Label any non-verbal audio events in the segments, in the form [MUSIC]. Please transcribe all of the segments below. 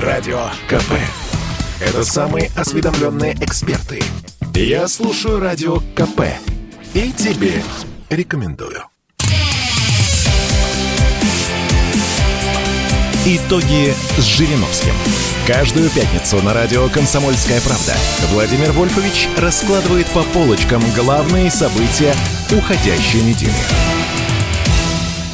Радио КП. Это самые осведомленные эксперты. Я слушаю Радио КП. И тебе рекомендую. Итоги с Жириновским. Каждую пятницу на радио «Комсомольская правда» Владимир Вольфович раскладывает по полочкам главные события уходящей недели.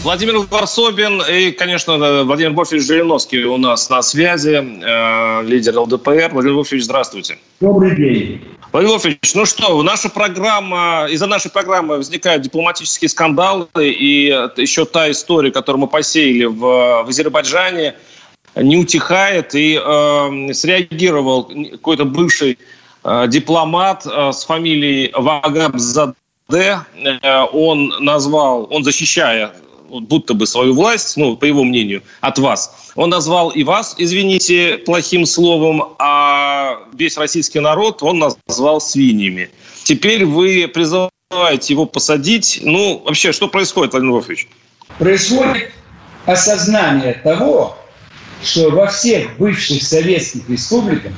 Владимир Варсобин и, конечно, Владимир Вольфович Жириновский у нас на связи, э, лидер ЛДПР. Владимир Вольфович, здравствуйте. Добрый день. Владимир Вольфович, ну что, наша программа, из-за нашей программы возникают дипломатические скандалы, и еще та история, которую мы посеяли в, в Азербайджане, не утихает, и э, среагировал какой-то бывший э, дипломат э, с фамилией Вагабзаде. Э, он назвал, он защищая будто бы свою власть, ну, по его мнению, от вас. Он назвал и вас, извините, плохим словом, а весь российский народ он назвал свиньями. Теперь вы призываете его посадить. Ну, вообще, что происходит, Владимир Вольфович? Происходит осознание того, что во всех бывших советских республиках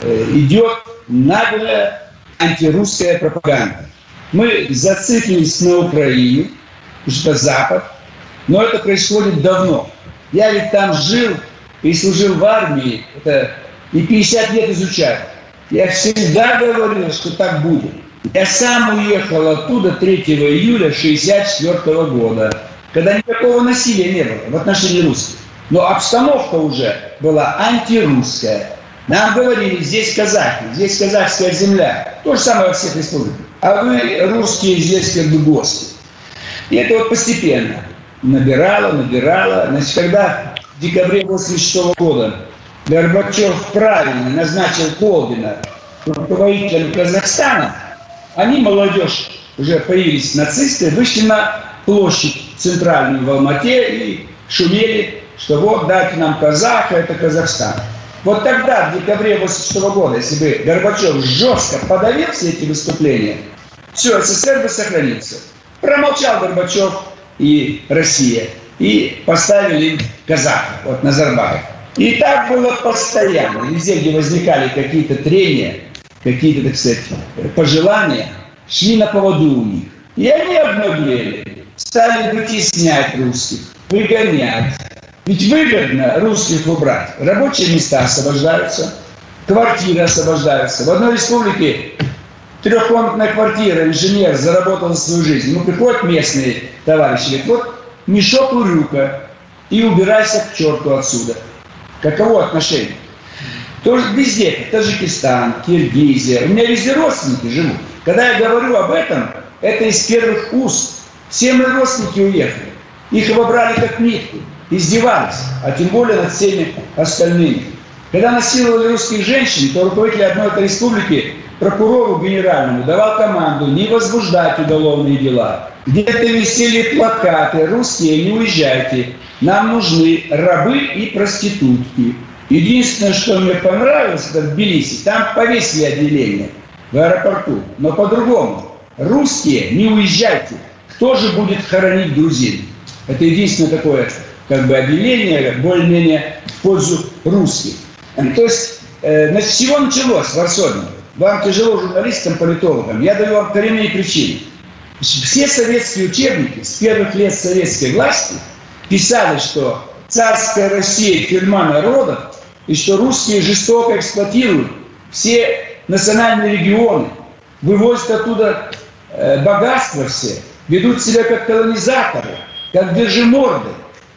э, идет наглая антирусская пропаганда. Мы зациклились на Украине, что Запад. Но это происходит давно. Я ведь там жил и служил в армии, это и 50 лет изучал. Я всегда говорил, что так будет. Я сам уехал оттуда 3 июля 1964 года, когда никакого насилия не было в отношении русских. Но обстановка уже была антирусская. Нам говорили, здесь казахи, здесь казахская земля. То же самое во всех республиках. А вы русские здесь как бы гости. И это вот постепенно набирало, набирало. Значит, когда в декабре 1986 года Горбачев правильно назначил Колбина руководителем Казахстана, они, молодежь, уже появились нацисты, вышли на площадь центральную в Алмате и шумели, что вот дайте нам казаха, это Казахстан. Вот тогда, в декабре 1986 года, если бы Горбачев жестко подавил все эти выступления, все, СССР бы сохранился. Промолчал Горбачев и Россия. И поставили казахов, вот Назарбаев. И так было постоянно. Везде, где возникали какие-то трения, какие-то, так сказать, пожелания, шли на поводу у них. И они обнаглели, стали вытеснять русских, выгонять. Ведь выгодно русских убрать. Рабочие места освобождаются, квартиры освобождаются. В одной республике трехкомнатная квартира, инженер заработал свою жизнь. Ну, приходят местные товарищи, говорят, вот мешок урюка, и убирайся к черту отсюда. Каково отношение? Тоже везде, Таджикистан, Киргизия. У меня везде родственники живут. Когда я говорю об этом, это из первых уст. Все мои родственники уехали. Их обобрали как нитку. Издевались. А тем более над всеми остальными. Когда насиловали русских женщин, то руководители одной этой республики прокурору генеральному давал команду не возбуждать уголовные дела. Где-то висели плакаты «Русские, не уезжайте, нам нужны рабы и проститутки». Единственное, что мне понравилось, это в Тбилиси, там повесили отделение в аэропорту, но по-другому. Русские, не уезжайте. Кто же будет хоронить грузин? Это единственное такое как бы объявление, более-менее в пользу русских. То есть, э, значит, с чего началось Варсобин? Вам тяжело журналистам, политологам. Я даю вам коренные причины. Все советские учебники с первых лет советской власти писали, что царская Россия – тюрьма народов, и что русские жестоко эксплуатируют все национальные регионы, вывозят оттуда э, богатство все, ведут себя как колонизаторы, как держиморды.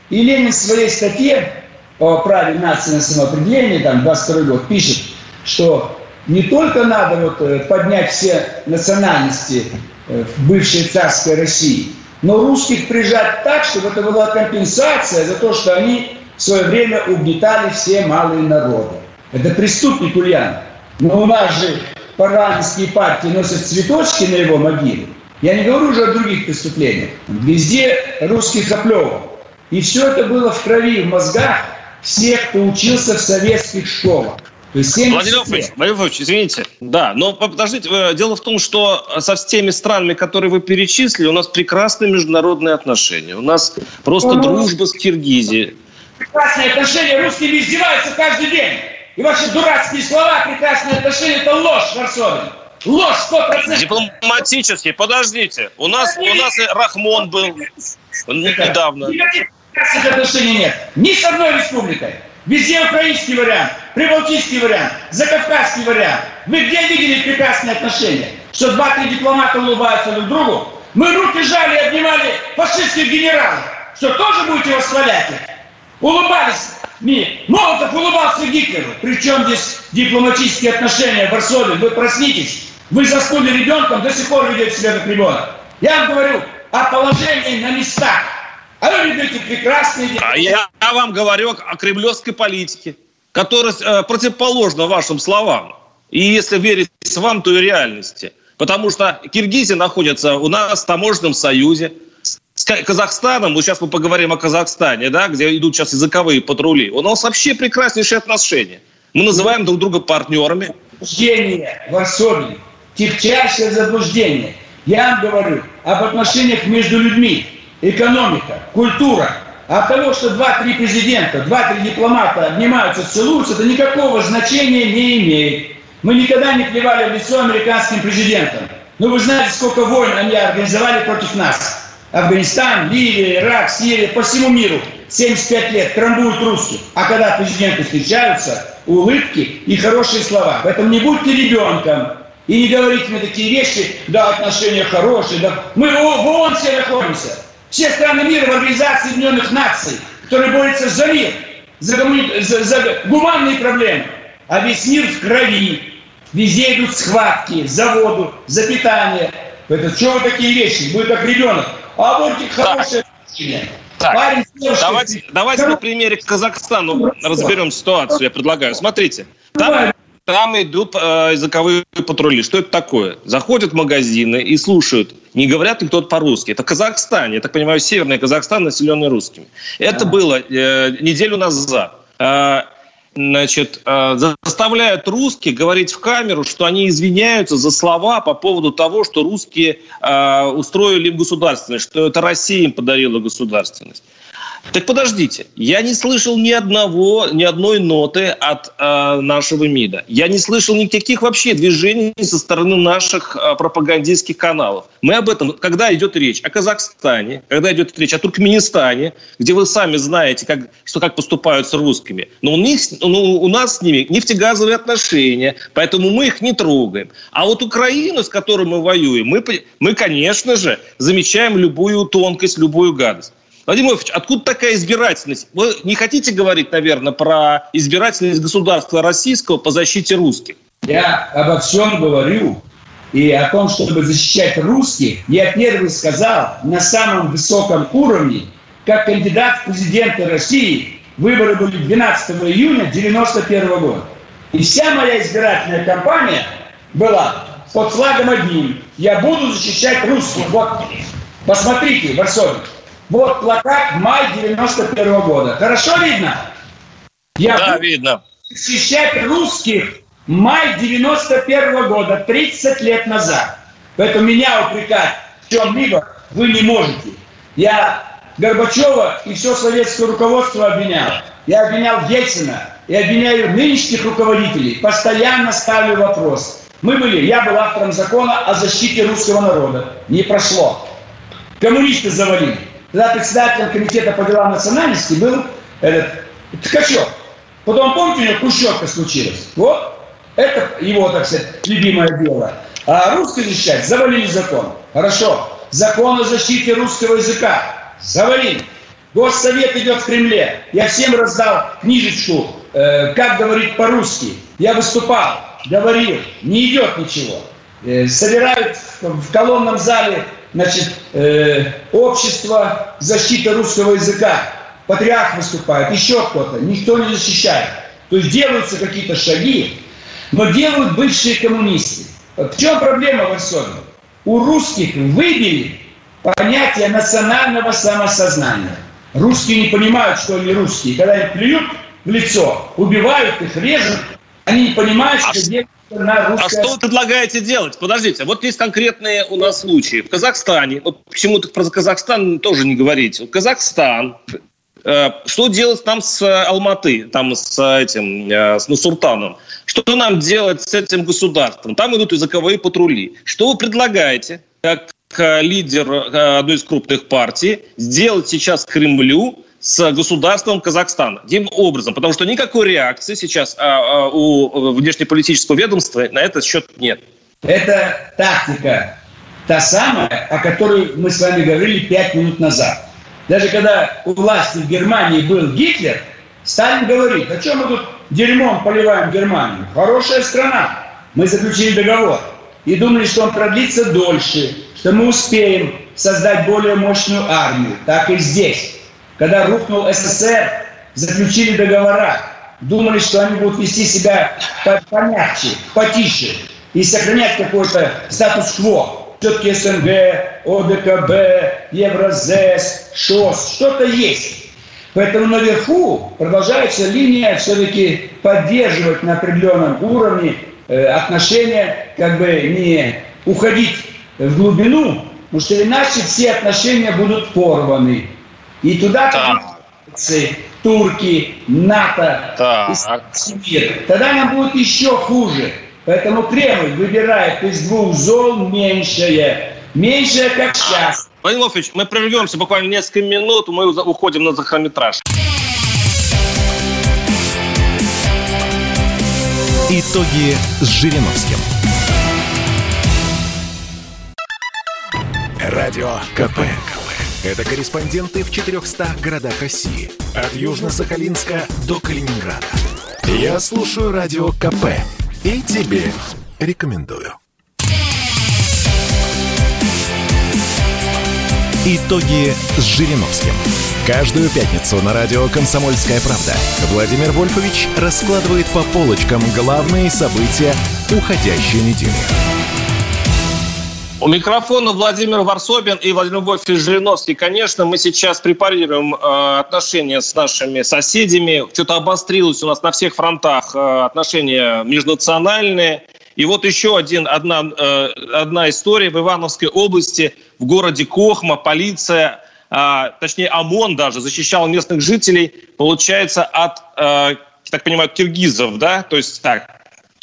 И Ленин в своей статье о праве нации на самоопределение, там, 22 год, пишет, что не только надо вот э, поднять все национальности э, в бывшей царской России, но русских прижать так, чтобы это была компенсация за то, что они в свое время угнетали все малые народы. Это преступник Ульян. Но у нас же парламентские партии носят цветочки на его могиле. Я не говорю уже о других преступлениях. Везде русских оплевок. И все это было в крови, в мозгах всех, кто учился в советских школах. То есть 70 Владимир Владимирович, Владимир Владимирович, извините. Да, но подождите, э, дело в том, что со теми странами, которые вы перечислили, у нас прекрасные международные отношения. У нас просто ну, дружба с Киргизией. прекрасные отношения, русские издеваются каждый день. И ваши дурацкие слова, прекрасные отношения, это ложь, Варсовин. Ложь 100%. Дипломатически, подождите. У нас, у нас и Рахмон был недавно. Никаких отношений нет. Ни с одной республикой. Везде украинский вариант, прибалтийский вариант, закавказский вариант. Вы где видели прекрасные отношения? Что два-три дипломата улыбаются друг другу? Мы руки жали и обнимали фашистских генералов. Что, тоже будете восхвалять их? Улыбались. Не. Молотов улыбался Гитлеру. Причем здесь дипломатические отношения в Варшаве? Вы проснитесь. Вы заснули ребенком, до сих пор ведете себя как ребенок. Я вам говорю о положении на местах. А вы ведете прекрасные. А вам говорю о кремлевской политике, которая э, противоположна вашим словам. И если верить вам, то и реальности. Потому что Киргизия находится у нас в таможенном союзе. С Казахстаном, вот сейчас мы поговорим о Казахстане, да, где идут сейчас языковые патрули, у нас вообще прекраснейшие отношения. Мы называем друг друга партнерами. Заблуждение в особе, тягчайшее заблуждение. Я вам говорю об отношениях между людьми экономика, культура. А от того, что два-три президента, два-три дипломата обнимаются, целуются, это никакого значения не имеет. Мы никогда не плевали в лицо американским президентам. Но вы знаете, сколько войн они организовали против нас. Афганистан, Ливия, Ирак, Сирия, по всему миру. 75 лет трамбуют русских. А когда президенты встречаются, улыбки и хорошие слова. Поэтому не будьте ребенком. И не говорите мне такие вещи, да, отношения хорошие, да. Мы в ООН все находимся. Все страны мира в Организации Объединенных Наций, которые борются за мир, за, гумани... за, за гуманные проблемы. А весь мир в крови. Везде идут схватки за воду, за питание. Это что вы такие вещи? Вы как ребенок. А будете хорошие так, Парень, давайте, давайте на примере Казахстана разберем ситуацию, я предлагаю. Смотрите, там там идут э, языковые патрули. Что это такое? Заходят в магазины и слушают, не говорят ли кто-то по-русски. Это в Казахстане, я так понимаю, северный Казахстан, населенный русскими. Это было э, неделю назад. Э, значит, э, заставляют русских говорить в камеру, что они извиняются за слова по поводу того, что русские э, устроили им государственность, что это Россия им подарила государственность. Так подождите, я не слышал ни одного, ни одной ноты от э, нашего МИДа. Я не слышал никаких вообще движений со стороны наших э, пропагандистских каналов. Мы об этом, когда идет речь о Казахстане, когда идет речь о Туркменистане, где вы сами знаете, как, что как поступают с русскими, но у, них, ну, у нас с ними нефтегазовые отношения, поэтому мы их не трогаем. А вот Украину, с которой мы воюем, мы, мы конечно же, замечаем любую тонкость, любую гадость. Владимир Вольфович, откуда такая избирательность? Вы не хотите говорить, наверное, про избирательность государства российского по защите русских? Я обо всем говорю. И о том, чтобы защищать русских, я первый сказал на самом высоком уровне, как кандидат в президенты России. Выборы были 12 июня 1991 года. И вся моя избирательная кампания была под флагом одним. Я буду защищать русских. Вот, посмотрите, Варсович. Вот плакат май 91 -го года. Хорошо видно? Я да, видно. Защищать русских май 91 -го года, 30 лет назад. Поэтому меня упрекать в чем-либо вы не можете. Я Горбачева и все советское руководство обвинял. Я обвинял Ельцина и обвиняю нынешних руководителей. Постоянно ставлю вопрос. Мы были, я был автором закона о защите русского народа. Не прошло. Коммунисты завалили. Тогда председателем комитета по делам национальности был этот Ткачев. Потом, помните, у него Хрущевка случилась. Вот, это его, так сказать, любимое дело. А русский защищать завалили закон. Хорошо. Закон о защите русского языка завалили. Госсовет идет в Кремле. Я всем раздал книжечку, э, как говорить по-русски. Я выступал, говорил, не идет ничего. Э, собирают в колонном зале значит, э, общество защиты русского языка, патриарх выступает, еще кто-то, никто не защищает. То есть делаются какие-то шаги, но делают бывшие коммунисты. В чем проблема в Арсоне? У русских выбили понятие национального самосознания. Русские не понимают, что они русские. Когда их плюют в лицо, убивают их, режут, они не понимают, а что делать а что вы предлагаете делать? Подождите, вот есть конкретные у нас случаи. В Казахстане, вот почему-то про Казахстан тоже не говорите. Казахстан Э, что делать нам с Алматы, там с этим, с Нусуртаном? Что нам делать с этим государством? Там идут языковые патрули. Что вы предлагаете, как лидер одной из крупных партий, сделать сейчас Кремлю с государством Казахстана. Каким образом? Потому что никакой реакции сейчас а, а, у внешнеполитического ведомства на этот счет нет. Это тактика та самая, о которой мы с вами говорили пять минут назад. Даже когда у власти в Германии был Гитлер, Сталин говорит, о чем мы тут дерьмом поливаем Германию? Хорошая страна. Мы заключили договор и думали, что он продлится дольше, что мы успеем создать более мощную армию. Так и здесь. Когда рухнул СССР, заключили договора, думали, что они будут вести себя помягче, потише и сохранять какой-то статус-кво. Все-таки СНГ, ОДКБ, Евразес, ШОС, что-то есть. Поэтому наверху продолжается линия все-таки поддерживать на определенном уровне э, отношения, как бы не уходить в глубину, потому что иначе все отношения будут порваны. И туда да. турки, НАТО, так. мир. Тогда нам будет еще хуже. Поэтому Кремль выбирает из двух зол меньшее. Меньшее, как сейчас. Владимир Владимирович, мы прервемся буквально несколько минут, мы уходим на захрометраж. Итоги с Жириновским. Радио КП. Это корреспонденты в 400 городах России. От Южно-Сахалинска до Калининграда. Я слушаю Радио КП и тебе рекомендую. Итоги с Жириновским. Каждую пятницу на радио «Комсомольская правда» Владимир Вольфович раскладывает по полочкам главные события уходящей недели. У микрофона Владимир Варсобин и Владимир Вольфович Жириновский. Конечно, мы сейчас препарируем э, отношения с нашими соседями. Что-то обострилось у нас на всех фронтах э, отношения межнациональные. И вот еще один, одна, э, одна история в Ивановской области, в городе Кохма, полиция, э, точнее ОМОН даже, защищал местных жителей, получается, от, э, так понимаю, киргизов, да, то есть так,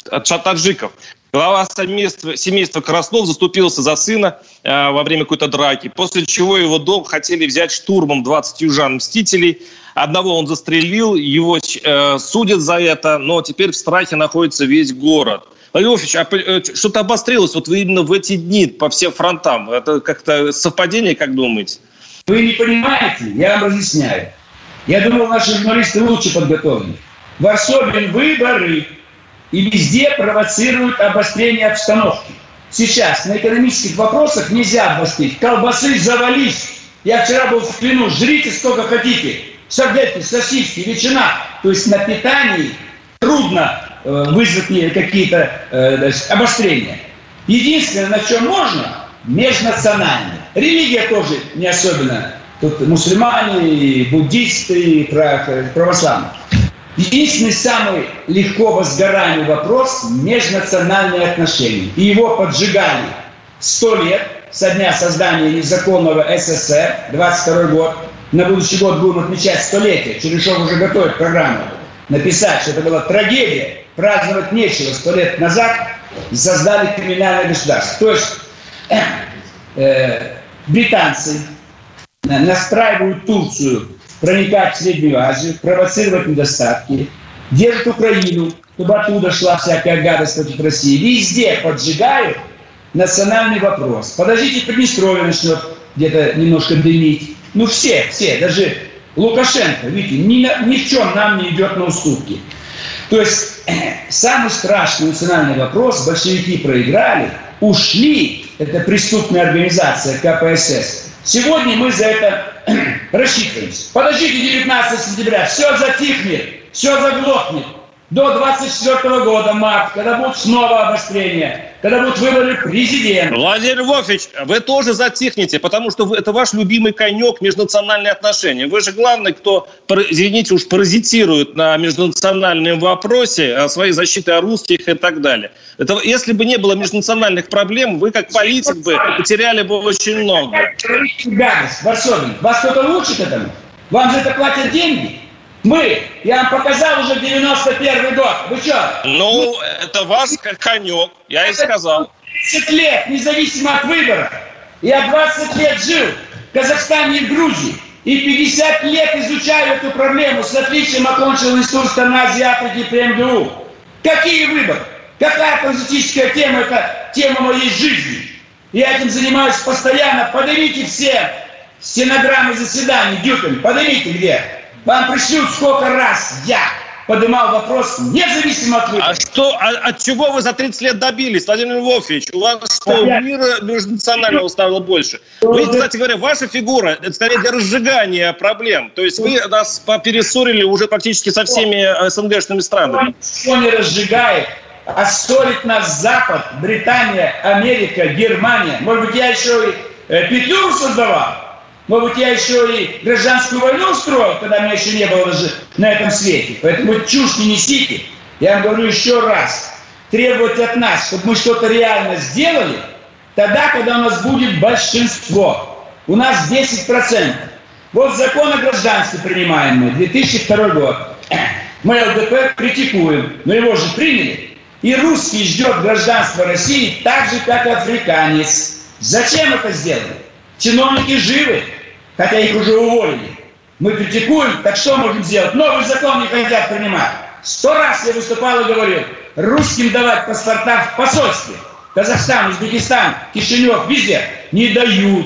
от таджиков. Глава семейства, семейства Краснов заступился за сына э, во время какой-то драки, после чего его дом хотели взять штурмом 20 южан-мстителей. Одного он застрелил, его э, судят за это, но теперь в страхе находится весь город. Вольфович, а э, что-то обострилось вот именно в эти дни по всем фронтам. Это как-то совпадение, как думаете? Вы не понимаете, я вам разъясняю. Я думал, наши журналисты лучше подготовлены. Варсобин выборы, и везде провоцируют обострение обстановки. Сейчас на экономических вопросах нельзя обострить. Колбасы завались. Я вчера был в плену. Жрите сколько хотите. Сардельки, сосиски, ветчина. То есть на питании трудно э, вызвать какие-то э, обострения. Единственное, на чем можно, межнациональное. Религия тоже не особенно. Тут мусульмане, буддисты, православные. Единственный самый легко возгоранию вопрос – межнациональные отношения. И его поджигали сто лет со дня создания незаконного СССР, 22 год. На будущий год будем отмечать столетие. Черешов уже готовит программу. Написать, что это была трагедия. Праздновать нечего. Сто лет назад создали криминальное государство. То есть э, э, британцы настраивают Турцию проникать в Среднюю Азию, провоцировать недостатки, держат Украину, чтобы оттуда шла всякая гадость против России. Везде поджигают национальный вопрос. Подождите, Приднестровье начнет где-то немножко дымить. Ну все, все, даже Лукашенко, видите, ни, ни в чем нам не идет на уступки. То есть [CLEARS THROAT] самый страшный национальный вопрос большевики проиграли, ушли, это преступная организация КПСС. Сегодня мы за это рассчитываемся. Подождите 19 сентября, все затихнет, все заглохнет. До 24 года, март, когда будет снова обострение, когда будут выборы президента. Владимир Вольфович, вы тоже затихнете, потому что вы, это ваш любимый конек межнациональные отношения. Вы же главный, кто, извините уж, паразитирует на межнациональном вопросе, о своей защите о русских и так далее. Это, если бы не было межнациональных проблем, вы как политик бы потеряли бы очень много. Гадость, вас кто-то учит этому? Вам за это платят деньги? Мы, я вам показал уже 91 год. Вы что? Ну, это ваш конек, я и сказал. 30 лет, независимо от выборов. Я 20 лет жил в Казахстане и в Грузии. И 50 лет изучаю эту проблему. С отличием окончил институт страны Азии Африки при МГУ. Какие выборы? Какая конституционная тема? Это тема моей жизни. Я этим занимаюсь постоянно. Поднимите все стенограммы заседаний, Дюкин, поднимите где. Вам пришлют сколько раз я поднимал вопрос независимо от выборов. А что, а, от чего вы за 30 лет добились, Владимир Львович? У вас что, я... мира межнационального стало больше? Вы, кстати говоря, ваша фигура, это скорее для разжигания проблем. То есть вы нас перессорили уже практически со всеми э, СНГшными странами. Ничего не разжигает, а ссорит нас Запад, Британия, Америка, Германия. Может быть, я еще и э, петлю создавал? Может быть, я еще и гражданскую войну устроил, когда меня еще не было даже на этом свете. Поэтому чушь не несите. Я вам говорю еще раз. Требовать от нас, чтобы мы что-то реально сделали, тогда, когда у нас будет большинство. У нас 10%. Вот закон о гражданстве принимаем мы, 2002 год. [CLEARS THROAT] Мы ЛДП критикуем, но его же приняли. И русский ждет гражданства России так же, как и африканец. Зачем это сделали? Чиновники живы, хотя их уже уволили. Мы критикуем, так что можем сделать? Новый закон не хотят принимать. Сто раз я выступал и говорил, русским давать паспорта в посольстве. Казахстан, Узбекистан, Кишинев, везде не дают.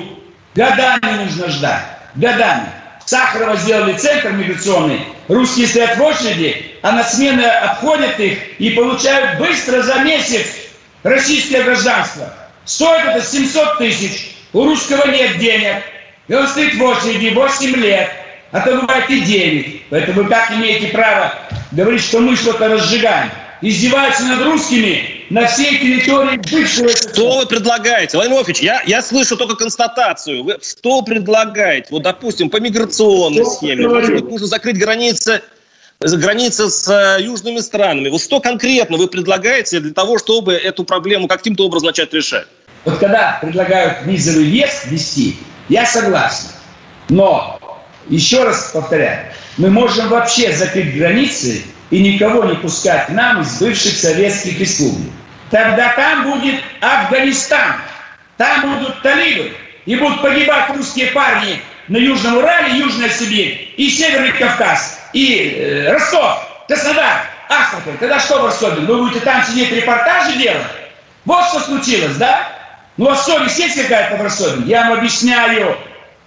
Годами нужно ждать. Годами. Сахарова сделали центр миграционный. Русские стоят в очереди, а на смены обходят их и получают быстро за месяц российское гражданство. Стоит это 700 тысяч. У русского нет денег. И он стоит в очереди 8 лет, а то бывает и 9. Поэтому вы как имеете право говорить, что мы что-то разжигаем? Издеваются над русскими на всей территории бывшего Что вы предлагаете? Владимир Вольфович, я, я слышу только констатацию. Вы что предлагаете? Вот, допустим, по миграционной что схеме. Может быть, нужно закрыть границы границы с э, южными странами. Вот что конкретно вы предлагаете для того, чтобы эту проблему каким-то образом начать решать? Вот когда предлагают визовый въезд ввести, я согласен. Но, еще раз повторяю, мы можем вообще закрыть границы и никого не пускать к нам из бывших советских республик. Тогда там будет Афганистан, там будут талибы, и будут погибать русские парни на Южном Урале, Южная Сибирь, и Северный Кавказ, и э, Ростов, Краснодар, Астрахань. Тогда что в Ростове? Вы будете там сидеть репортажи делать? Вот что случилось, да? Ну а совесть есть какая-то в? Я вам объясняю,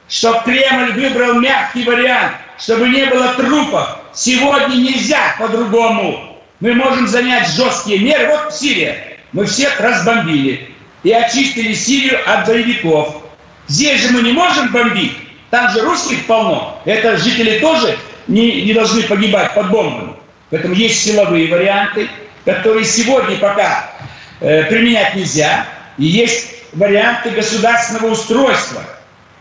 что Кремль выбрал мягкий вариант, чтобы не было трупов. Сегодня нельзя по-другому. Мы можем занять жесткие меры. Вот Сирия. Мы всех разбомбили и очистили Сирию от боевиков. Здесь же мы не можем бомбить. Там же русских полно. Это жители тоже не, не должны погибать под бомбами. Поэтому есть силовые варианты, которые сегодня пока э, применять нельзя. И есть варианты государственного устройства.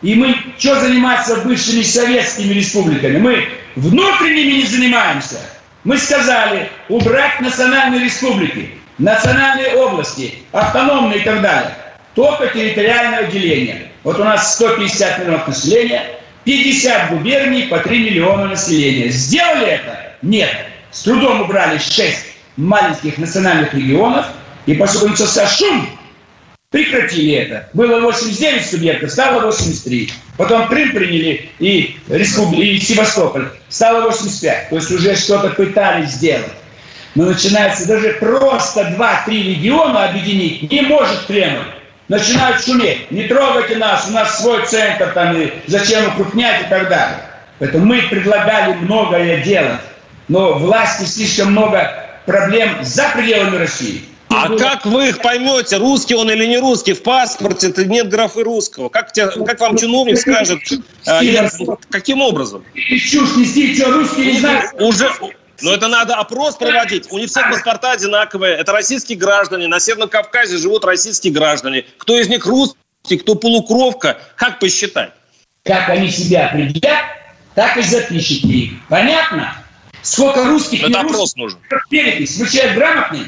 И мы что заниматься бывшими советскими республиками? Мы внутренними не занимаемся. Мы сказали убрать национальные республики, национальные области, автономные и так далее. Только территориальное деление. Вот у нас 150 миллионов населения, 50 губерний по 3 миллиона населения. Сделали это? Нет. С трудом убрали 6 маленьких национальных регионов, и поскольку начался шум, Прекратили это. Было 89 субъектов, стало 83. Потом Крым приняли и, Респуб... и Севастополь. Стало 85. То есть уже что-то пытались сделать. Но начинается даже просто 2-3 региона объединить не может Кремль. Начинают шуметь. Не трогайте нас, у нас свой центр, там, и зачем укрупнять и так далее. Поэтому мы предлагали многое делать. Но власти слишком много проблем за пределами России. А как вы их поймете, русский он или не русский? В паспорте нет графы русского. Как, те, как вам чиновник скажет, э, каким образом? Чушь нести, что русский не знает. Уже, но это надо опрос проводить. У них всех паспорта одинаковые. Это российские граждане. На Северном Кавказе живут российские граждане. Кто из них русский, кто полукровка, как посчитать? Как они себя определят, так и запишите их. Понятно? Сколько русских это опрос русских, нужен. Перепись. Вы человек грамотный?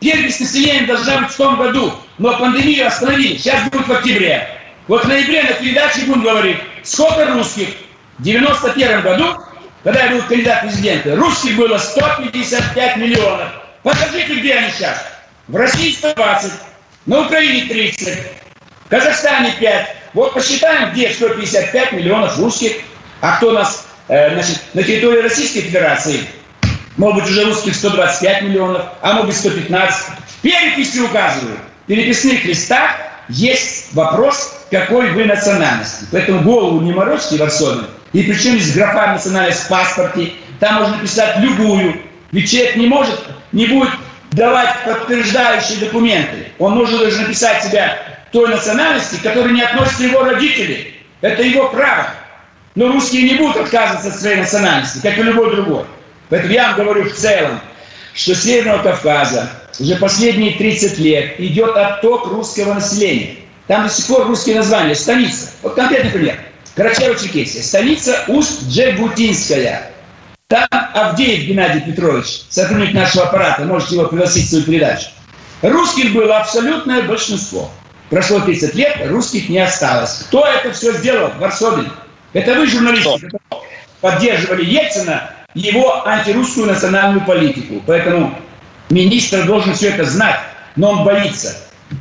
Первенность населения должна быть в том году, но пандемию остановили. Сейчас будет в октябре. Вот в ноябре на передаче будем говорить, сколько русских. В 91 году, когда я был кандидат в президенты, русских было 155 миллионов. Покажите, где они сейчас. В России 120, на Украине 30, в Казахстане 5. Вот посчитаем, где 155 миллионов русских, а кто у нас э, значит, на территории Российской Федерации. Может быть, уже русских 125 миллионов, а может быть 115. В переписи указывают. В переписных листах есть вопрос, какой вы национальности. Поэтому голову не морочьте, Варсобин. И причем с графа национальность в паспорте. Там можно написать любую. Ведь человек не может, не будет давать подтверждающие документы. Он может даже написать себя той национальности, которой не относятся его родители. Это его право. Но русские не будут отказываться от своей национальности, как и любой другой. Поэтому я вам говорю в целом, что с Северного Кавказа уже последние 30 лет идет отток русского населения. Там до сих пор русские названия. Столица. Вот конкретный пример. Карачаево-Черкесия. Столица Усть-Джегутинская. Там Авдеев Геннадий Петрович, сотрудник нашего аппарата, можете его пригласить в свою передачу. Русских было абсолютное большинство. Прошло 30 лет, русских не осталось. Кто это все сделал? Варсобин. Это вы, журналисты, поддерживали Ельцина его антирусскую национальную политику. Поэтому министр должен все это знать, но он боится.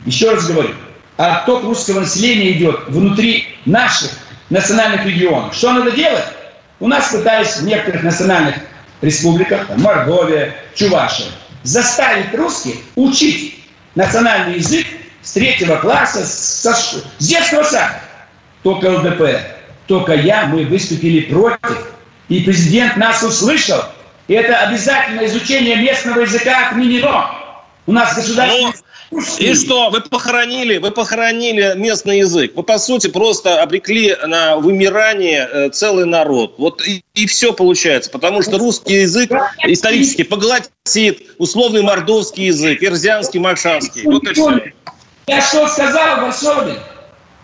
Еще раз говорю, отток русского населения идет внутри наших национальных регионов. Что надо делать? У нас пытались в некоторых национальных республиках, Мордовия, Чувашия, заставить русских учить национальный язык с третьего класса, со, с детского сада. Только ЛДПР, только я, мы выступили против. И президент нас услышал. И это обязательно изучение местного языка отменено. У нас государственный... И что? Вы похоронили, вы похоронили местный язык. Вы, по сути, просто обрекли на вымирание э, целый народ. Вот и, и все получается. Потому что русский язык исторически поглотит условный мордовский язык, ирзианский, макшанский. Вот и все. Я что сказал, Варсобин?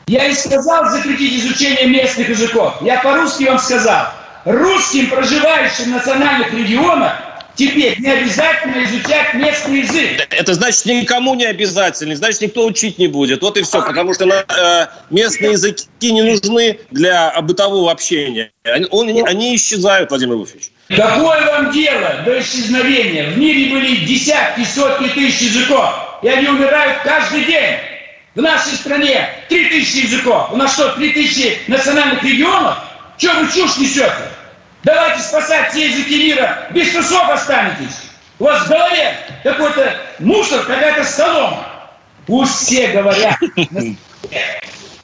Я и сказал запретить изучение местных языков. Я по-русски вам сказал. Русским, проживающим в национальных регионах, Теперь не обязательно изучать местный язык. Это значит, никому не обязательно, значит, никто учить не будет. Вот и все, потому что э, местные языки не нужны для бытового общения. Они, он, они исчезают, Владимир Вольфович. Какое вам дело до исчезновения? В мире были десятки, сотни тысяч языков, и они умирают каждый день. В нашей стране три тысячи языков. У нас что, три тысячи национальных регионов? Что вы чушь несете? Давайте спасать все языки мира, без трусов останетесь. У вас в голове какой-то мусор, какая-то солома. Пусть все говорят. [LAUGHS]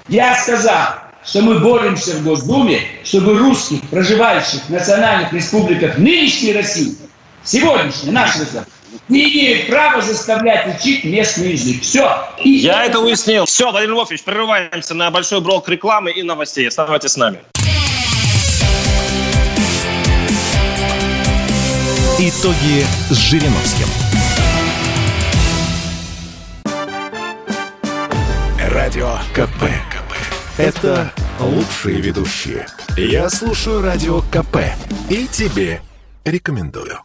Я сказал, что мы боремся в Госдуме, чтобы русских, проживающих в национальных республиках нынешней России, сегодняшней, нашей России, не имеют права заставлять учить местный язык. Все. И Я это уяснил. Все, Владимир Львович, прерываемся на большой блок рекламы и новостей. Оставайтесь с нами. Итоги с Жириновским. Радио КП. КП. Это лучшие ведущие. Я слушаю Радио КП и тебе рекомендую.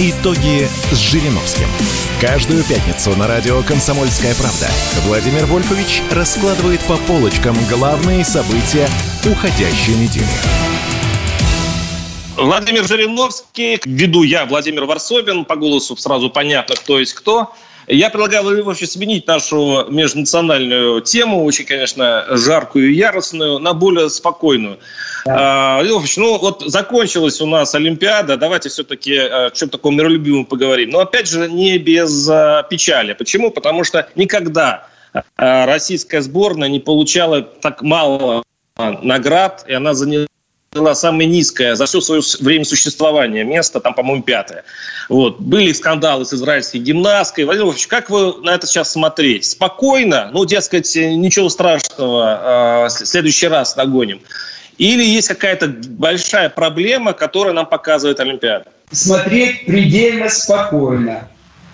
Итоги с Жириновским. Каждую пятницу на радио «Комсомольская правда» Владимир Вольфович раскладывает по полочкам главные события уходящей недели. Владимир Жириновский, веду я, Владимир Варсобин, по голосу сразу понятно, кто есть кто. Я предлагаю, Владимирович, сменить нашу межнациональную тему, очень, конечно, жаркую и яростную, на более спокойную. Да. А, Владимир ну вот закончилась у нас Олимпиада, давайте все-таки о чем таком миролюбивом поговорим. Но опять же, не без а, печали. Почему? Потому что никогда а, российская сборная не получала так мало наград, и она заняла была самое низкое за все свое время существования место, там, по-моему, пятое. Вот. Были скандалы с израильской гимнасткой. Владимир Владимирович, как вы на это сейчас смотреть? Спокойно? Ну, дескать, ничего страшного, в следующий раз нагоним. Или есть какая-то большая проблема, которая нам показывает Олимпиада? Смотреть предельно спокойно.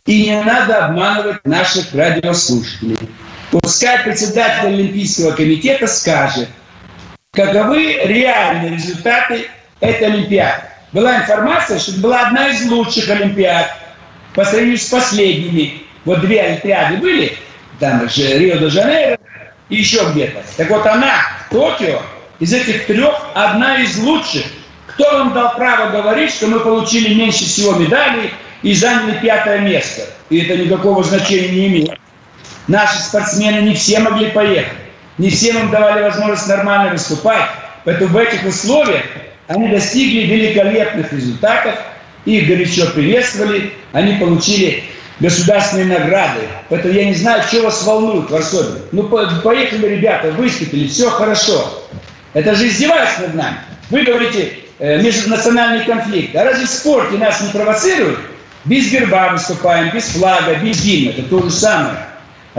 И не надо обманывать наших радиослушателей. Пускай председатель Олимпийского комитета скажет, каковы реальные результаты этой Олимпиады. Была информация, что это была одна из лучших Олимпиад по сравнению с последними. Вот две Олимпиады были, там же Рио-де-Жанейро и еще где-то. Так вот она Токио из этих трех одна из лучших. Кто вам дал право говорить, что мы получили меньше всего медалей и заняли пятое место? И это никакого значения не имеет. Наши спортсмены не все могли поехать. Не всем им давали возможность нормально выступать. Поэтому в этих условиях они достигли великолепных результатов. Их горячо приветствовали. Они получили государственные награды. Поэтому я не знаю, что вас волнует в Варсове. Ну, поехали, ребята, выступили, все хорошо. Это же издеваются над нами. Вы говорите, э, межнациональный конфликт. А разве в спорте нас не провоцируют? Без герба выступаем, без флага, без гимна. Это то же самое.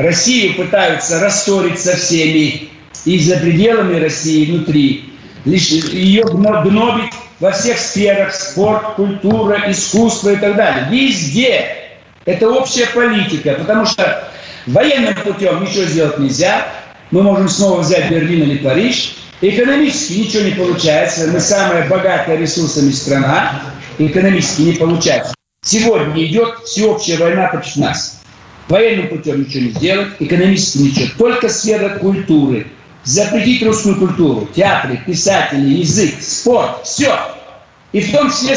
Россию пытаются рассорить со всеми. И за пределами России, внутри. Лишь ее гнобить во всех сферах. Спорт, культура, искусство и так далее. Везде. Это общая политика. Потому что военным путем ничего сделать нельзя. Мы можем снова взять Берлин или Париж. Экономически ничего не получается. Мы самая богатая ресурсами страна. Экономически не получается. Сегодня идет всеобщая война против нас. Военным путем ничего не сделать, экономически ничего. Только сфера культуры. Запретить русскую культуру, театры, писатели, язык, спорт, все. И в том числе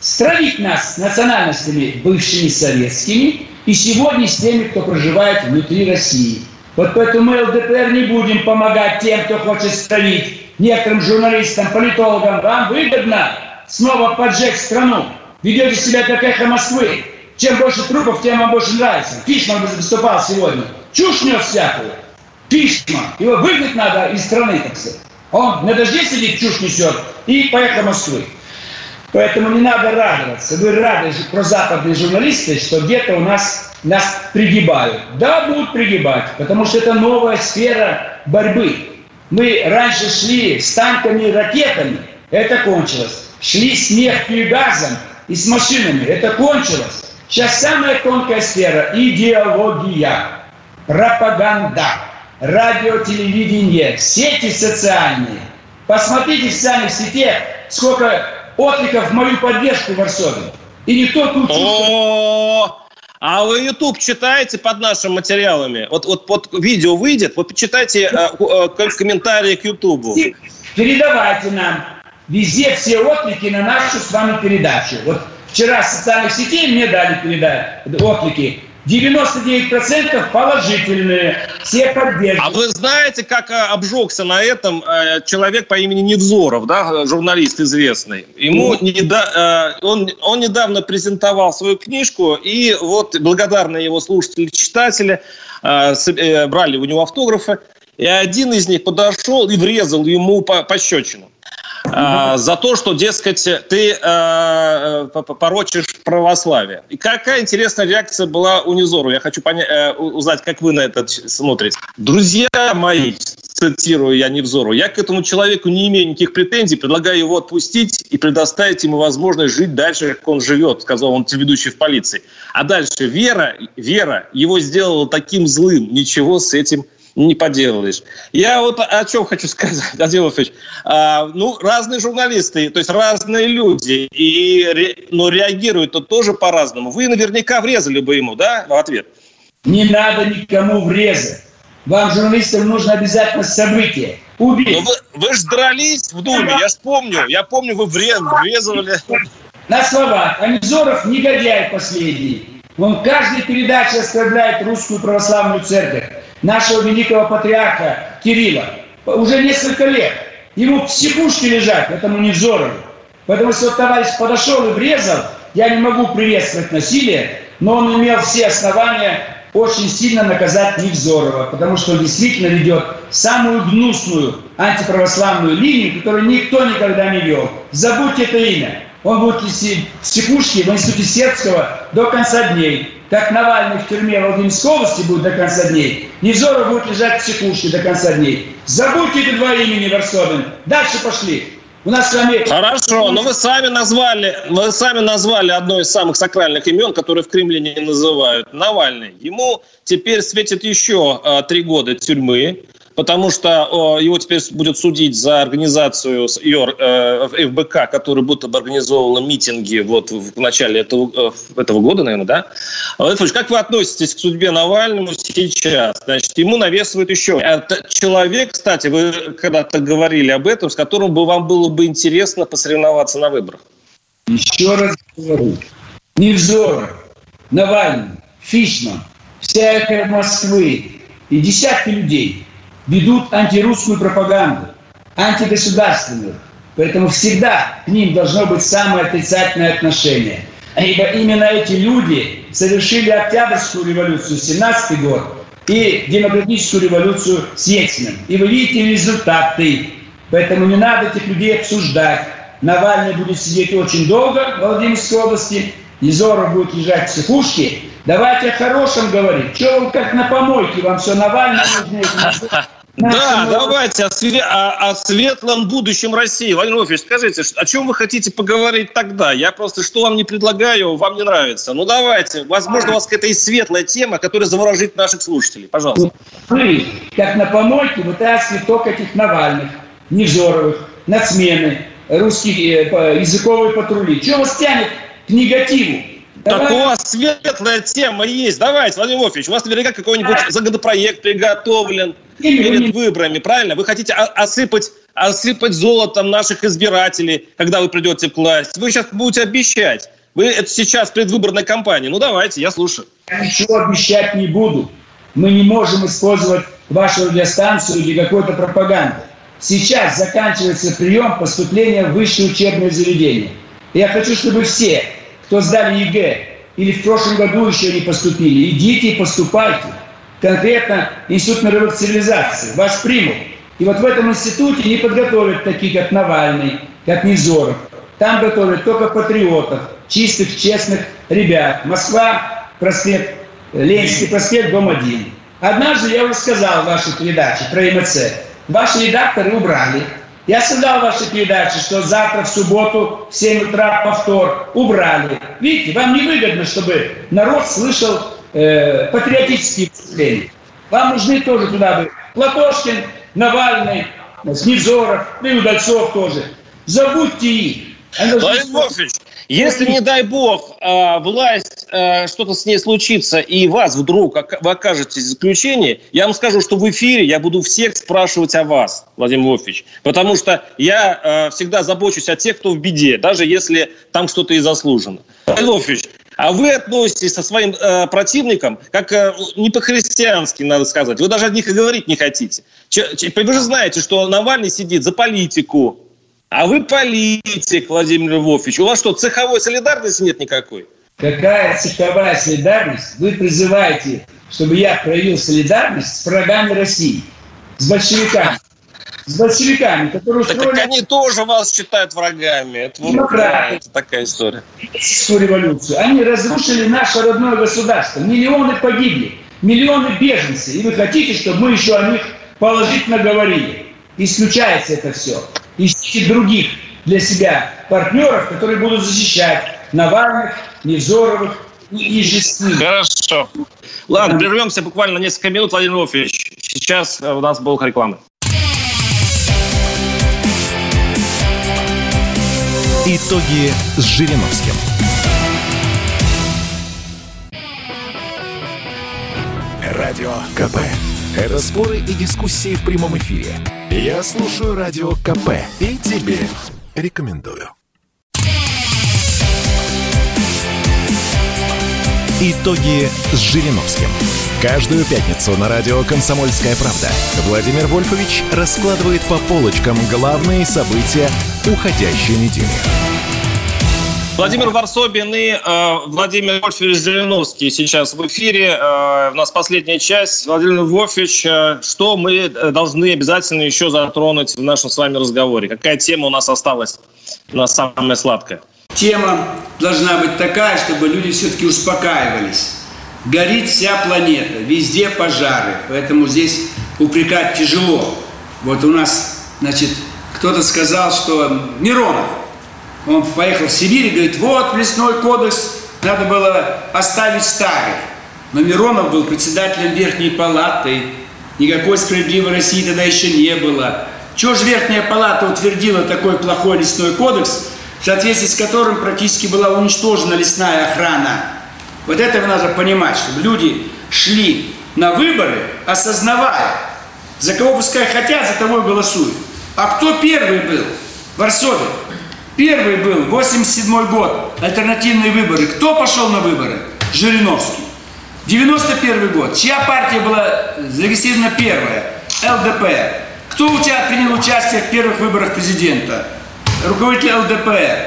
стравить нас с национальностями бывшими советскими и сегодня с теми, кто проживает внутри России. Вот поэтому мы, ЛДПР, не будем помогать тем, кто хочет стравить некоторым журналистам, политологам. Вам выгодно снова поджечь страну. Ведете себя как эхо Москвы. Чем больше трупов, тем вам больше нравится. Фишман выступал сегодня. Чушь нес всякую. Фишман. Его выгнать надо из страны, так сказать. Он на дожде сидит, чушь несет, и поехал Москвы. Поэтому не надо радоваться. Вы рады про западные журналисты, что где-то у нас нас пригибают. Да, будут пригибать, потому что это новая сфера борьбы. Мы раньше шли с танками и ракетами, это кончилось. Шли с нефтью и газом и с машинами, это кончилось. Сейчас самая тонкая сфера – идеология, пропаганда, радио, телевидение, сети социальные. Посмотрите в социальных сетях, сколько откликов в мою поддержку в Варсове. И не только О, а вы YouTube читаете под нашими материалами? Вот, вот, вот видео выйдет, вот почитайте э, э, комментарии к YouTube. Передавайте нам везде все отклики на нашу с вами передачу. Вот Вчера с социальных сетей мне дали передать отклики. 99% положительные, все поддерживают. А вы знаете, как э, обжегся на этом э, человек по имени Невзоров, да, журналист известный? Ему mm. неда, э, он, он недавно презентовал свою книжку, и вот благодарные его слушатели, читатели брали у него автографы, и один из них подошел и врезал ему по пощечину а, за то, что, дескать, ты а, порочишь православие. И какая интересная реакция была у Низору. Я хочу понять, а, узнать, как вы на это смотрите. Друзья мои, цитирую я Невзору, я к этому человеку не имею никаких претензий, предлагаю его отпустить и предоставить ему возможность жить дальше, как он живет, сказал он ведущий в полиции. А дальше Вера, Вера его сделала таким злым, ничего с этим не поделаешь. Я вот о чем хочу сказать, [LAUGHS] Адил а, ну, разные журналисты, то есть разные люди, и, но реагируют-то тоже по-разному. Вы наверняка врезали бы ему, да, в ответ? Не надо никому врезать. Вам, журналистам, нужно обязательно событие. Убить. Но вы, вы же дрались в Думе, я же помню. Я помню, вы врезали. На словах. Анизоров негодяй последний. Он каждой передаче оскорбляет русскую православную церковь нашего великого патриарха Кирилла. Уже несколько лет. Ему психушки лежат, этому Невзорову. Поэтому, если вот товарищ подошел и врезал, я не могу приветствовать насилие, но он имел все основания очень сильно наказать Невзорова, потому что он действительно ведет самую гнусную антиправославную линию, которую никто никогда не вел. Забудьте это имя. Он будет в психушке в институте Сербского до конца дней. Как Навальный в тюрьме Владимирской области будет до конца дней, Невзоров будет лежать в психушке до конца дней. Забудьте эти два имени, Варсобин. Дальше пошли. У нас с вами... Хорошо, но вы сами назвали, вы сами назвали одно из самых сакральных имен, которые в Кремле не называют. Навальный. Ему теперь светит еще а, три года тюрьмы потому что его теперь будет судить за организацию ее, э, ФБК, который будто бы организовывала митинги вот в начале этого, э, этого года, наверное, да? Владимир как вы относитесь к судьбе Навальному сейчас? Значит, ему навесывают еще. Это человек, кстати, вы когда-то говорили об этом, с которым бы вам было бы интересно посоревноваться на выборах. Еще раз говорю. Невзоров, Навальный, Фишман, вся эта Москвы и десятки людей ведут антирусскую пропаганду, антигосударственную. Поэтому всегда к ним должно быть самое отрицательное отношение. Ибо именно эти люди совершили Октябрьскую революцию, 17 год, и демократическую революцию с Ельциным. И вы видите результаты. Поэтому не надо этих людей обсуждать. Навальный будет сидеть очень долго в Владимирской области, Езоров будет лежать в психушке. Давайте о хорошем говорить. Что вы как на помойке, вам все Навальный нужны? Да, давайте о, све- о, о светлом будущем России. Владимир Владимирович, скажите, о чем вы хотите поговорить тогда? Я просто что вам не предлагаю, вам не нравится. Ну давайте, возможно, у вас какая-то есть светлая тема, которая заворожит наших слушателей. Пожалуйста. Вы, как на помойке, вытаскиваете только этих Навальных, Невзоровых, нацмены, русские э, языковые патрули. Чего вас тянет к негативу? Так у вас светлая тема есть. Давайте, Владимир Вольфович, у вас наверняка какой-нибудь законопроект приготовлен перед выборами, правильно? Вы хотите осыпать, осыпать золотом наших избирателей, когда вы придете к власти. Вы сейчас будете обещать. Вы это сейчас предвыборная кампания. Ну, давайте, я слушаю. Я ничего обещать не буду. Мы не можем использовать вашу радиостанцию для какой-то пропаганды. Сейчас заканчивается прием поступления в высшее учебное заведение. Я хочу, чтобы все кто сдали ЕГЭ или в прошлом году еще не поступили, идите и поступайте. Конкретно Институт мировых цивилизаций вас примут. И вот в этом институте не подготовят таких, как Навальный, как Невзоров. Там готовят только патриотов, чистых, честных ребят. Москва, проспект, Ленинский проспект, дом 1. Однажды я уже сказал в вашей передаче про МЦ. Ваши редакторы убрали я сказал в вашей передаче, что завтра в субботу в 7 утра повтор убрали. Видите, вам не выгодно, чтобы народ слышал э, патриотические выступления. Вам нужны тоже туда бы Платошкин, Навальный, Сневзоров, и Удальцов тоже. Забудьте их. Владимир если, не дай бог, а, власть, а, что-то с ней случится, и вас вдруг вы окажетесь в заключении, я вам скажу, что в эфире я буду всех спрашивать о вас, Владимир Вольфович. Потому что я а, всегда забочусь о тех, кто в беде, даже если там что-то и заслужено. Владимир Вольфович, а вы относитесь со своим э, противником как э, не по-христиански, надо сказать. Вы даже о них и говорить не хотите. Ч, ч, вы же знаете, что Навальный сидит за политику, а вы политик, Владимир Львович. У вас что, цеховой солидарности нет никакой? Какая цеховая солидарность? Вы призываете, чтобы я проявил солидарность с врагами России, с большевиками. С большевиками, которые устроили... Так они тоже вас считают врагами. Это, Демократы. это такая история. революцию. Они разрушили наше родное государство. Миллионы погибли. Миллионы беженцев. И вы хотите, чтобы мы еще о них положительно говорили. Исключается это все ищите других для себя партнеров, которые будут защищать Навальных, Невзоровых и же Хорошо. Ладно, прервемся буквально несколько минут, Владимир Вольфович. Сейчас у нас был реклама. Итоги с Жириновским. Радио КП. Это споры и дискуссии в прямом эфире. Я слушаю Радио КП и тебе рекомендую. Итоги с Жириновским. Каждую пятницу на радио «Комсомольская правда» Владимир Вольфович раскладывает по полочкам главные события уходящей недели. Владимир Варсобин и э, Владимир Вольфович Зеленовский сейчас в эфире. Э, у нас последняя часть. Владимир Вольфович, э, что мы э, должны обязательно еще затронуть в нашем с вами разговоре? Какая тема у нас осталась на самая сладкая? Тема должна быть такая, чтобы люди все-таки успокаивались. Горит вся планета, везде пожары, поэтому здесь упрекать тяжело. Вот у нас, значит, кто-то сказал, что Миронов – он поехал в Сибирь и говорит, вот лесной кодекс, надо было оставить старый. Но Миронов был председателем Верхней Палаты, Никакой справедливой России тогда еще не было. Чего же Верхняя Палата утвердила такой плохой лесной кодекс, в соответствии с которым практически была уничтожена лесная охрана? Вот это надо понимать, чтобы люди шли на выборы, осознавая, за кого пускай хотят, за того и голосуют. А кто первый был в Варсове? Первый был, 87 год, альтернативные выборы. Кто пошел на выборы? Жириновский. 91 год. Чья партия была зарегистрирована первая? ЛДПР. Кто у тебя принял участие в первых выборах президента? Руководитель ЛДПР.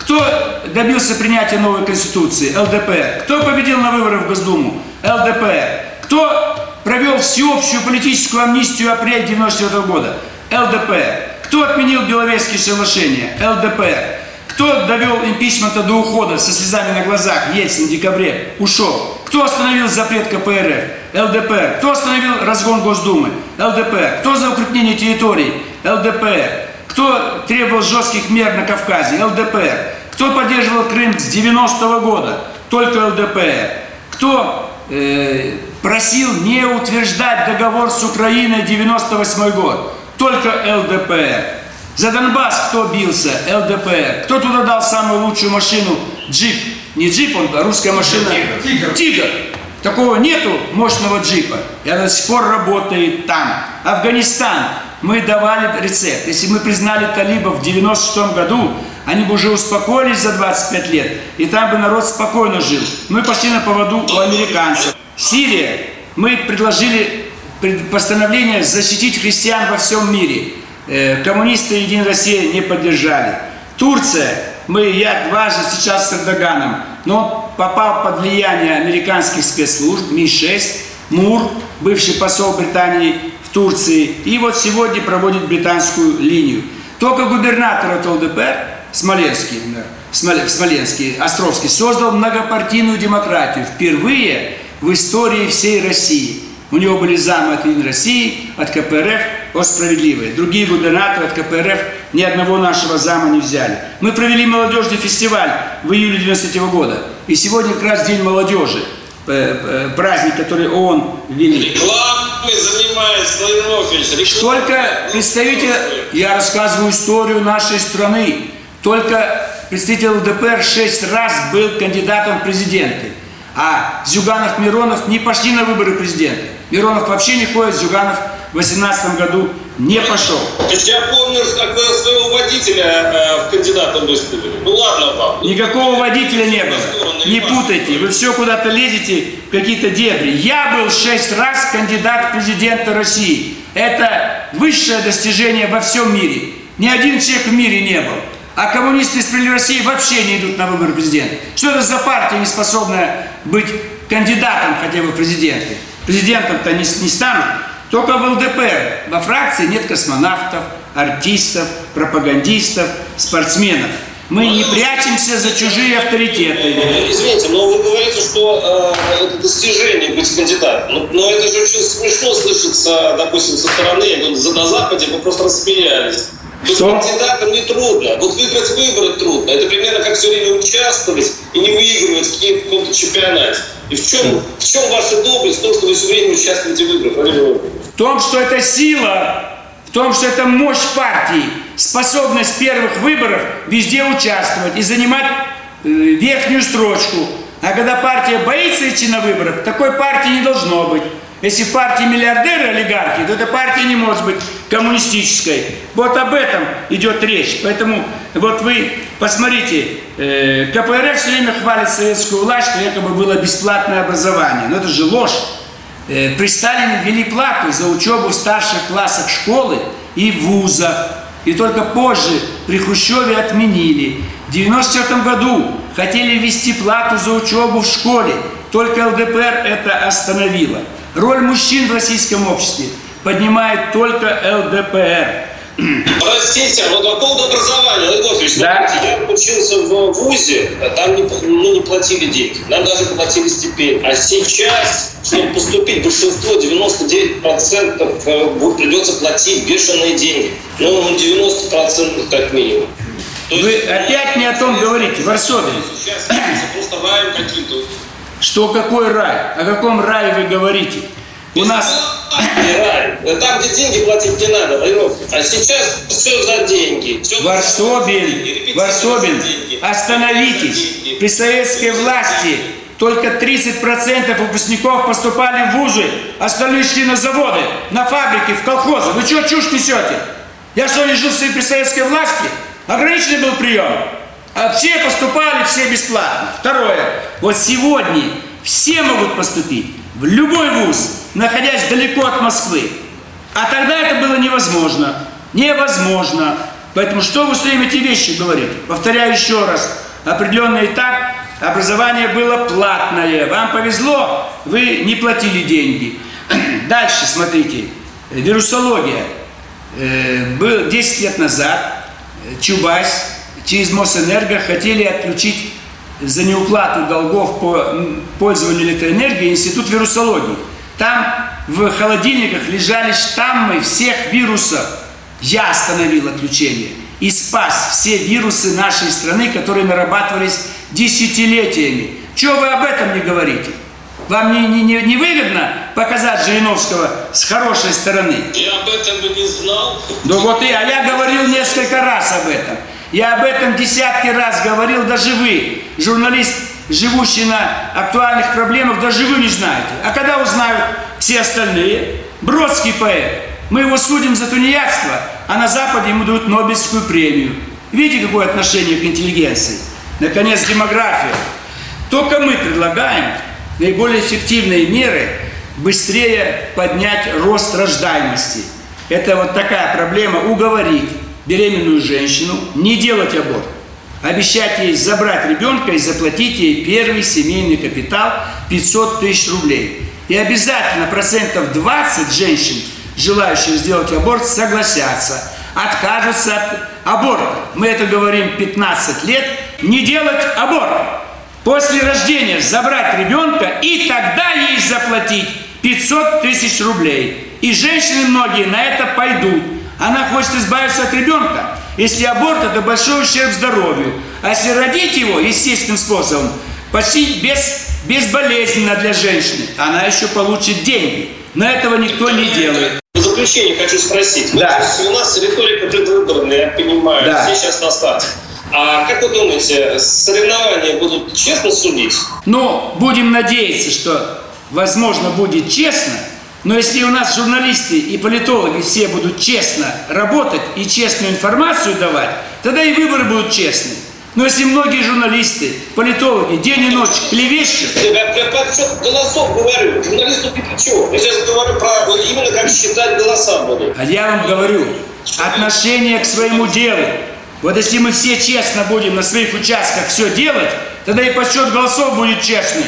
Кто добился принятия новой конституции? ЛДПР. Кто победил на выборах в Госдуму? ЛДПР. Кто провел всеобщую политическую амнистию апреля 94 года? ЛДПР. Кто отменил Беловежские соглашения? ЛДПР. Кто довел импичмента до ухода со слезами на глазах? Ельцин в декабре ушел. Кто остановил запрет КПРФ? ЛДПР. Кто остановил разгон Госдумы? ЛДПР. Кто за укрепление территорий? ЛДПР. Кто требовал жестких мер на Кавказе? ЛДПР. Кто поддерживал Крым с 90-го года? Только ЛДПР. Кто э, просил не утверждать договор с Украиной 98 год? Только ЛДПР. За Донбасс кто бился? ЛДПР. Кто туда дал самую лучшую машину? Джип. Не джип, он, а русская машина. Тигр. Тигр. Такого нету мощного джипа. И она до сих пор работает там. Афганистан. Мы давали рецепт. Если мы признали талибов в 96 году, они бы уже успокоились за 25 лет, и там бы народ спокойно жил. Мы пошли на поводу у американцев. Сирия. Мы предложили постановление защитить христиан во всем мире. Э, коммунисты Единой России не поддержали. Турция, мы, я дважды сейчас с Эрдоганом, но попал под влияние американских спецслужб, Ми-6, Мур, бывший посол Британии в Турции, и вот сегодня проводит британскую линию. Только губернатор от ЛДПР, Смоленский, Смоленский, Островский, создал многопартийную демократию впервые в истории всей России. У него были замы от Единой России, от КПРФ, о справедливые. Другие губернаторы от КПРФ ни одного нашего зама не взяли. Мы провели молодежный фестиваль в июле 93 года. И сегодня как раз День молодежи. Праздник, который ООН вели. Рекламой занимается Владимир Только представитель, я рассказываю историю нашей страны. Только представитель ЛДПР шесть раз был кандидатом в президенты. А Зюганов, Миронов не пошли на выборы президента. Миронов вообще не ходит, Зюганов в 2018 году не пошел. Я помню, когда своего водителя э, в кандидатом выставили. Ну ладно вам. Никакого водителя не было. Не путайте. Вы все куда-то лезете в какие-то дебри. Я был шесть раз кандидат в президента России. Это высшее достижение во всем мире. Ни один человек в мире не был. А коммунисты из России вообще не идут на выборы президента. Что это за партия, не способная быть кандидатом хотя бы в президенты? Президентом-то не, не станут. Только в ЛДПР во фракции нет космонавтов, артистов, пропагандистов, спортсменов. Мы не прячемся за чужие авторитеты. Извините, но вы говорите, что э, это достижение быть кандидатом. Но, но это же очень смешно слышится, допустим, со стороны. На Западе вы просто рассмеялись. Что? Кандидатам не трудно. Вот выиграть выборы трудно. Это примерно как все время участвовать и не выигрывать в каком-то чемпионате. И в чем, в чем ваша доблесть в том, что вы все время участвуете в выборах? В том, что это сила, в том, что это мощь партии, способность первых выборов везде участвовать и занимать э, верхнюю строчку. А когда партия боится идти на выборы, такой партии не должно быть. Если партии миллиардеры, олигархи, то эта партия не может быть коммунистической. Вот об этом идет речь. Поэтому вот вы посмотрите, э, КПРФ все время хвалит советскую власть, что якобы было бесплатное образование. Но это же ложь. Э, при Сталине ввели плату за учебу в старших классах школы и вузах. И только позже при Хрущеве отменили. В 1994 году хотели ввести плату за учебу в школе. Только ЛДПР это остановило. Роль мужчин в российском обществе поднимает только ЛДПР. Простите, вот по поводу образования, Олег да. я учился в ВУЗе, там не, ну, не платили деньги, нам даже платили стипендии. А сейчас, чтобы поступить, большинство, 99% э, придется платить бешеные деньги. Ну, 90% как минимум. То Вы есть, опять не о том говорите, Варсобин. Сейчас просто какие-то. Что какой рай? О каком рае вы говорите? У нас рай. Там, где деньги платить не надо, А сейчас все за деньги. Все Варсобин, Варсобин, остановитесь. При советской власти только 30% выпускников поступали в вузы, остальные шли на заводы, на фабрики, в колхозы. Вы что чушь несете? Я что, не жил при советской власти? Ограниченный был прием. А все поступали, все бесплатно. Второе. Вот сегодня все могут поступить в любой вуз, находясь далеко от Москвы. А тогда это было невозможно. Невозможно. Поэтому что вы своим эти вещи говорите? Повторяю еще раз. Определенный этап образование было платное. Вам повезло, вы не платили деньги. [CLEARS THROAT] Дальше, смотрите. Вирусология. Э, был 10 лет назад Чубайс через Мосэнерго хотели отключить за неуплату долгов по пользованию электроэнергией Институт вирусологии. Там в холодильниках лежали штаммы всех вирусов. Я остановил отключение и спас все вирусы нашей страны, которые нарабатывались десятилетиями. Чего вы об этом не говорите? Вам не, не, не, не выгодно показать Жириновского с хорошей стороны? Я об этом бы не знал. Ну вот и, а я говорил несколько раз об этом. Я об этом десятки раз говорил, даже вы, журналист, живущий на актуальных проблемах, даже вы не знаете. А когда узнают все остальные? Бродский поэт. Мы его судим за тунеядство, а на Западе ему дают Нобелевскую премию. Видите, какое отношение к интеллигенции? Наконец, демография. Только мы предлагаем наиболее эффективные меры быстрее поднять рост рождаемости. Это вот такая проблема уговорить беременную женщину не делать аборт. Обещать ей забрать ребенка и заплатить ей первый семейный капитал 500 тысяч рублей. И обязательно процентов 20 женщин, желающих сделать аборт, согласятся, откажутся от аборта. Мы это говорим 15 лет. Не делать аборт. После рождения забрать ребенка и тогда ей заплатить 500 тысяч рублей. И женщины многие на это пойдут. Она хочет избавиться от ребенка. Если аборт, это большой ущерб здоровью. А если родить его естественным способом, почти без, безболезненно для женщины, она еще получит деньги. Но этого никто не делает. В заключение хочу спросить. Да. Вот, у нас риторика предвыборная, я понимаю, да. все сейчас на старте. А как вы думаете, соревнования будут честно судить? Ну, будем надеяться, что, возможно, будет честно – но если у нас журналисты и политологи все будут честно работать и честную информацию давать, тогда и выборы будут честные. Но если многие журналисты, политологи день и ночь клевещут... Я, я по счету голосов говорю. Журналисту ты чего? Я сейчас говорю про вот именно как считать голоса будут. А я вам говорю, отношение к своему делу. Вот если мы все честно будем на своих участках все делать, тогда и подсчет голосов будет честный.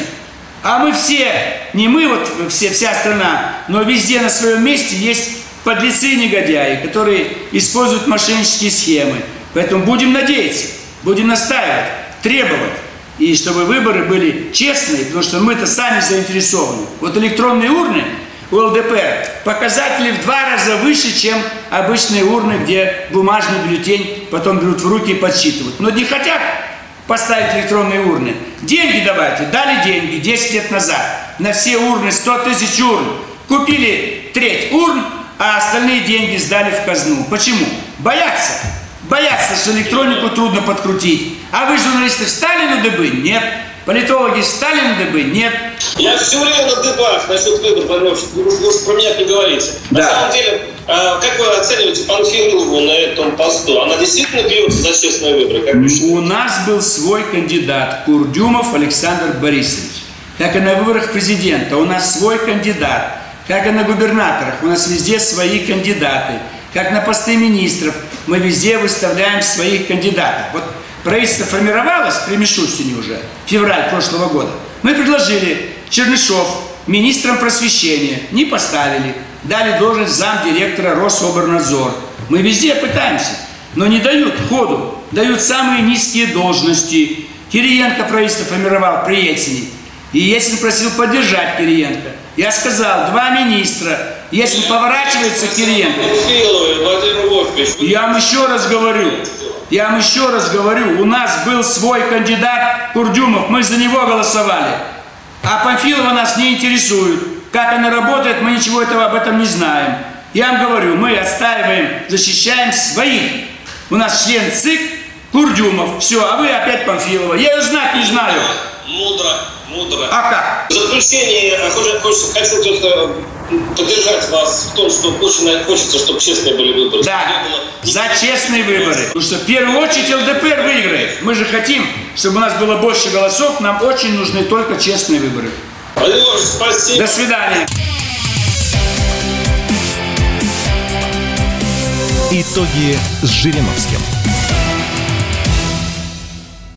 А мы все, не мы вот все, вся страна, но везде на своем месте есть подлецы и негодяи, которые используют мошеннические схемы. Поэтому будем надеяться, будем настаивать, требовать, и чтобы выборы были честные, потому что мы-то сами заинтересованы. Вот электронные урны у ЛДПР показатели в два раза выше, чем обычные урны, где бумажный бюллетень потом берут в руки и подсчитывают. Но не хотят поставить электронные урны. Деньги давайте. Дали деньги 10 лет назад. На все урны 100 тысяч урн. Купили треть урн, а остальные деньги сдали в казну. Почему? Боятся. Боятся, что электронику трудно подкрутить. А вы, журналисты, встали на дыбы? Нет. Политологи встали на дыбы? Нет. Я все время на дыбах насчет выборов, вы уж про меня не говорите. Да. На самом деле, а, как вы оцениваете Панфилову на этом посту? Она действительно бьется за честные выборы? Как У нас был свой кандидат, Курдюмов Александр Борисович. Как и на выборах президента, у нас свой кандидат. Как и на губернаторах, у нас везде свои кандидаты. Как на посты министров, мы везде выставляем своих кандидатов. Вот правительство формировалось при Мишустине уже, февраль прошлого года. Мы предложили Чернышов министром просвещения, не поставили. Дали должность замдиректора Рособорнадзор. Мы везде пытаемся, но не дают ходу. Дают самые низкие должности. Кириенко правительство формировал при Ельцине. И Ельцин просил поддержать Кириенко. Я сказал, два министра. Если поворачивается Кириенко... Я вам еще раз говорю, я вам еще раз говорю, у нас был свой кандидат Курдюмов, мы за него голосовали. А Памфилова нас не интересует. Как она работает, мы ничего этого об этом не знаем. Я вам говорю, мы отстаиваем, защищаем своих. У нас член ЦИК Курдюмов. Все, а вы опять Памфилова. Я ее знать не знаю. Мудро, мудро. А как? В заключение хочется, хочется, хочу поддержать вас в том, что очень хочется, чтобы честные были выборы. Да, за честные выборы. Потому что в первую очередь ЛДПР выиграет. Мы же хотим, чтобы у нас было больше голосов. Нам очень нужны только честные выборы. Владимир спасибо. До свидания. Итоги с Жириновским.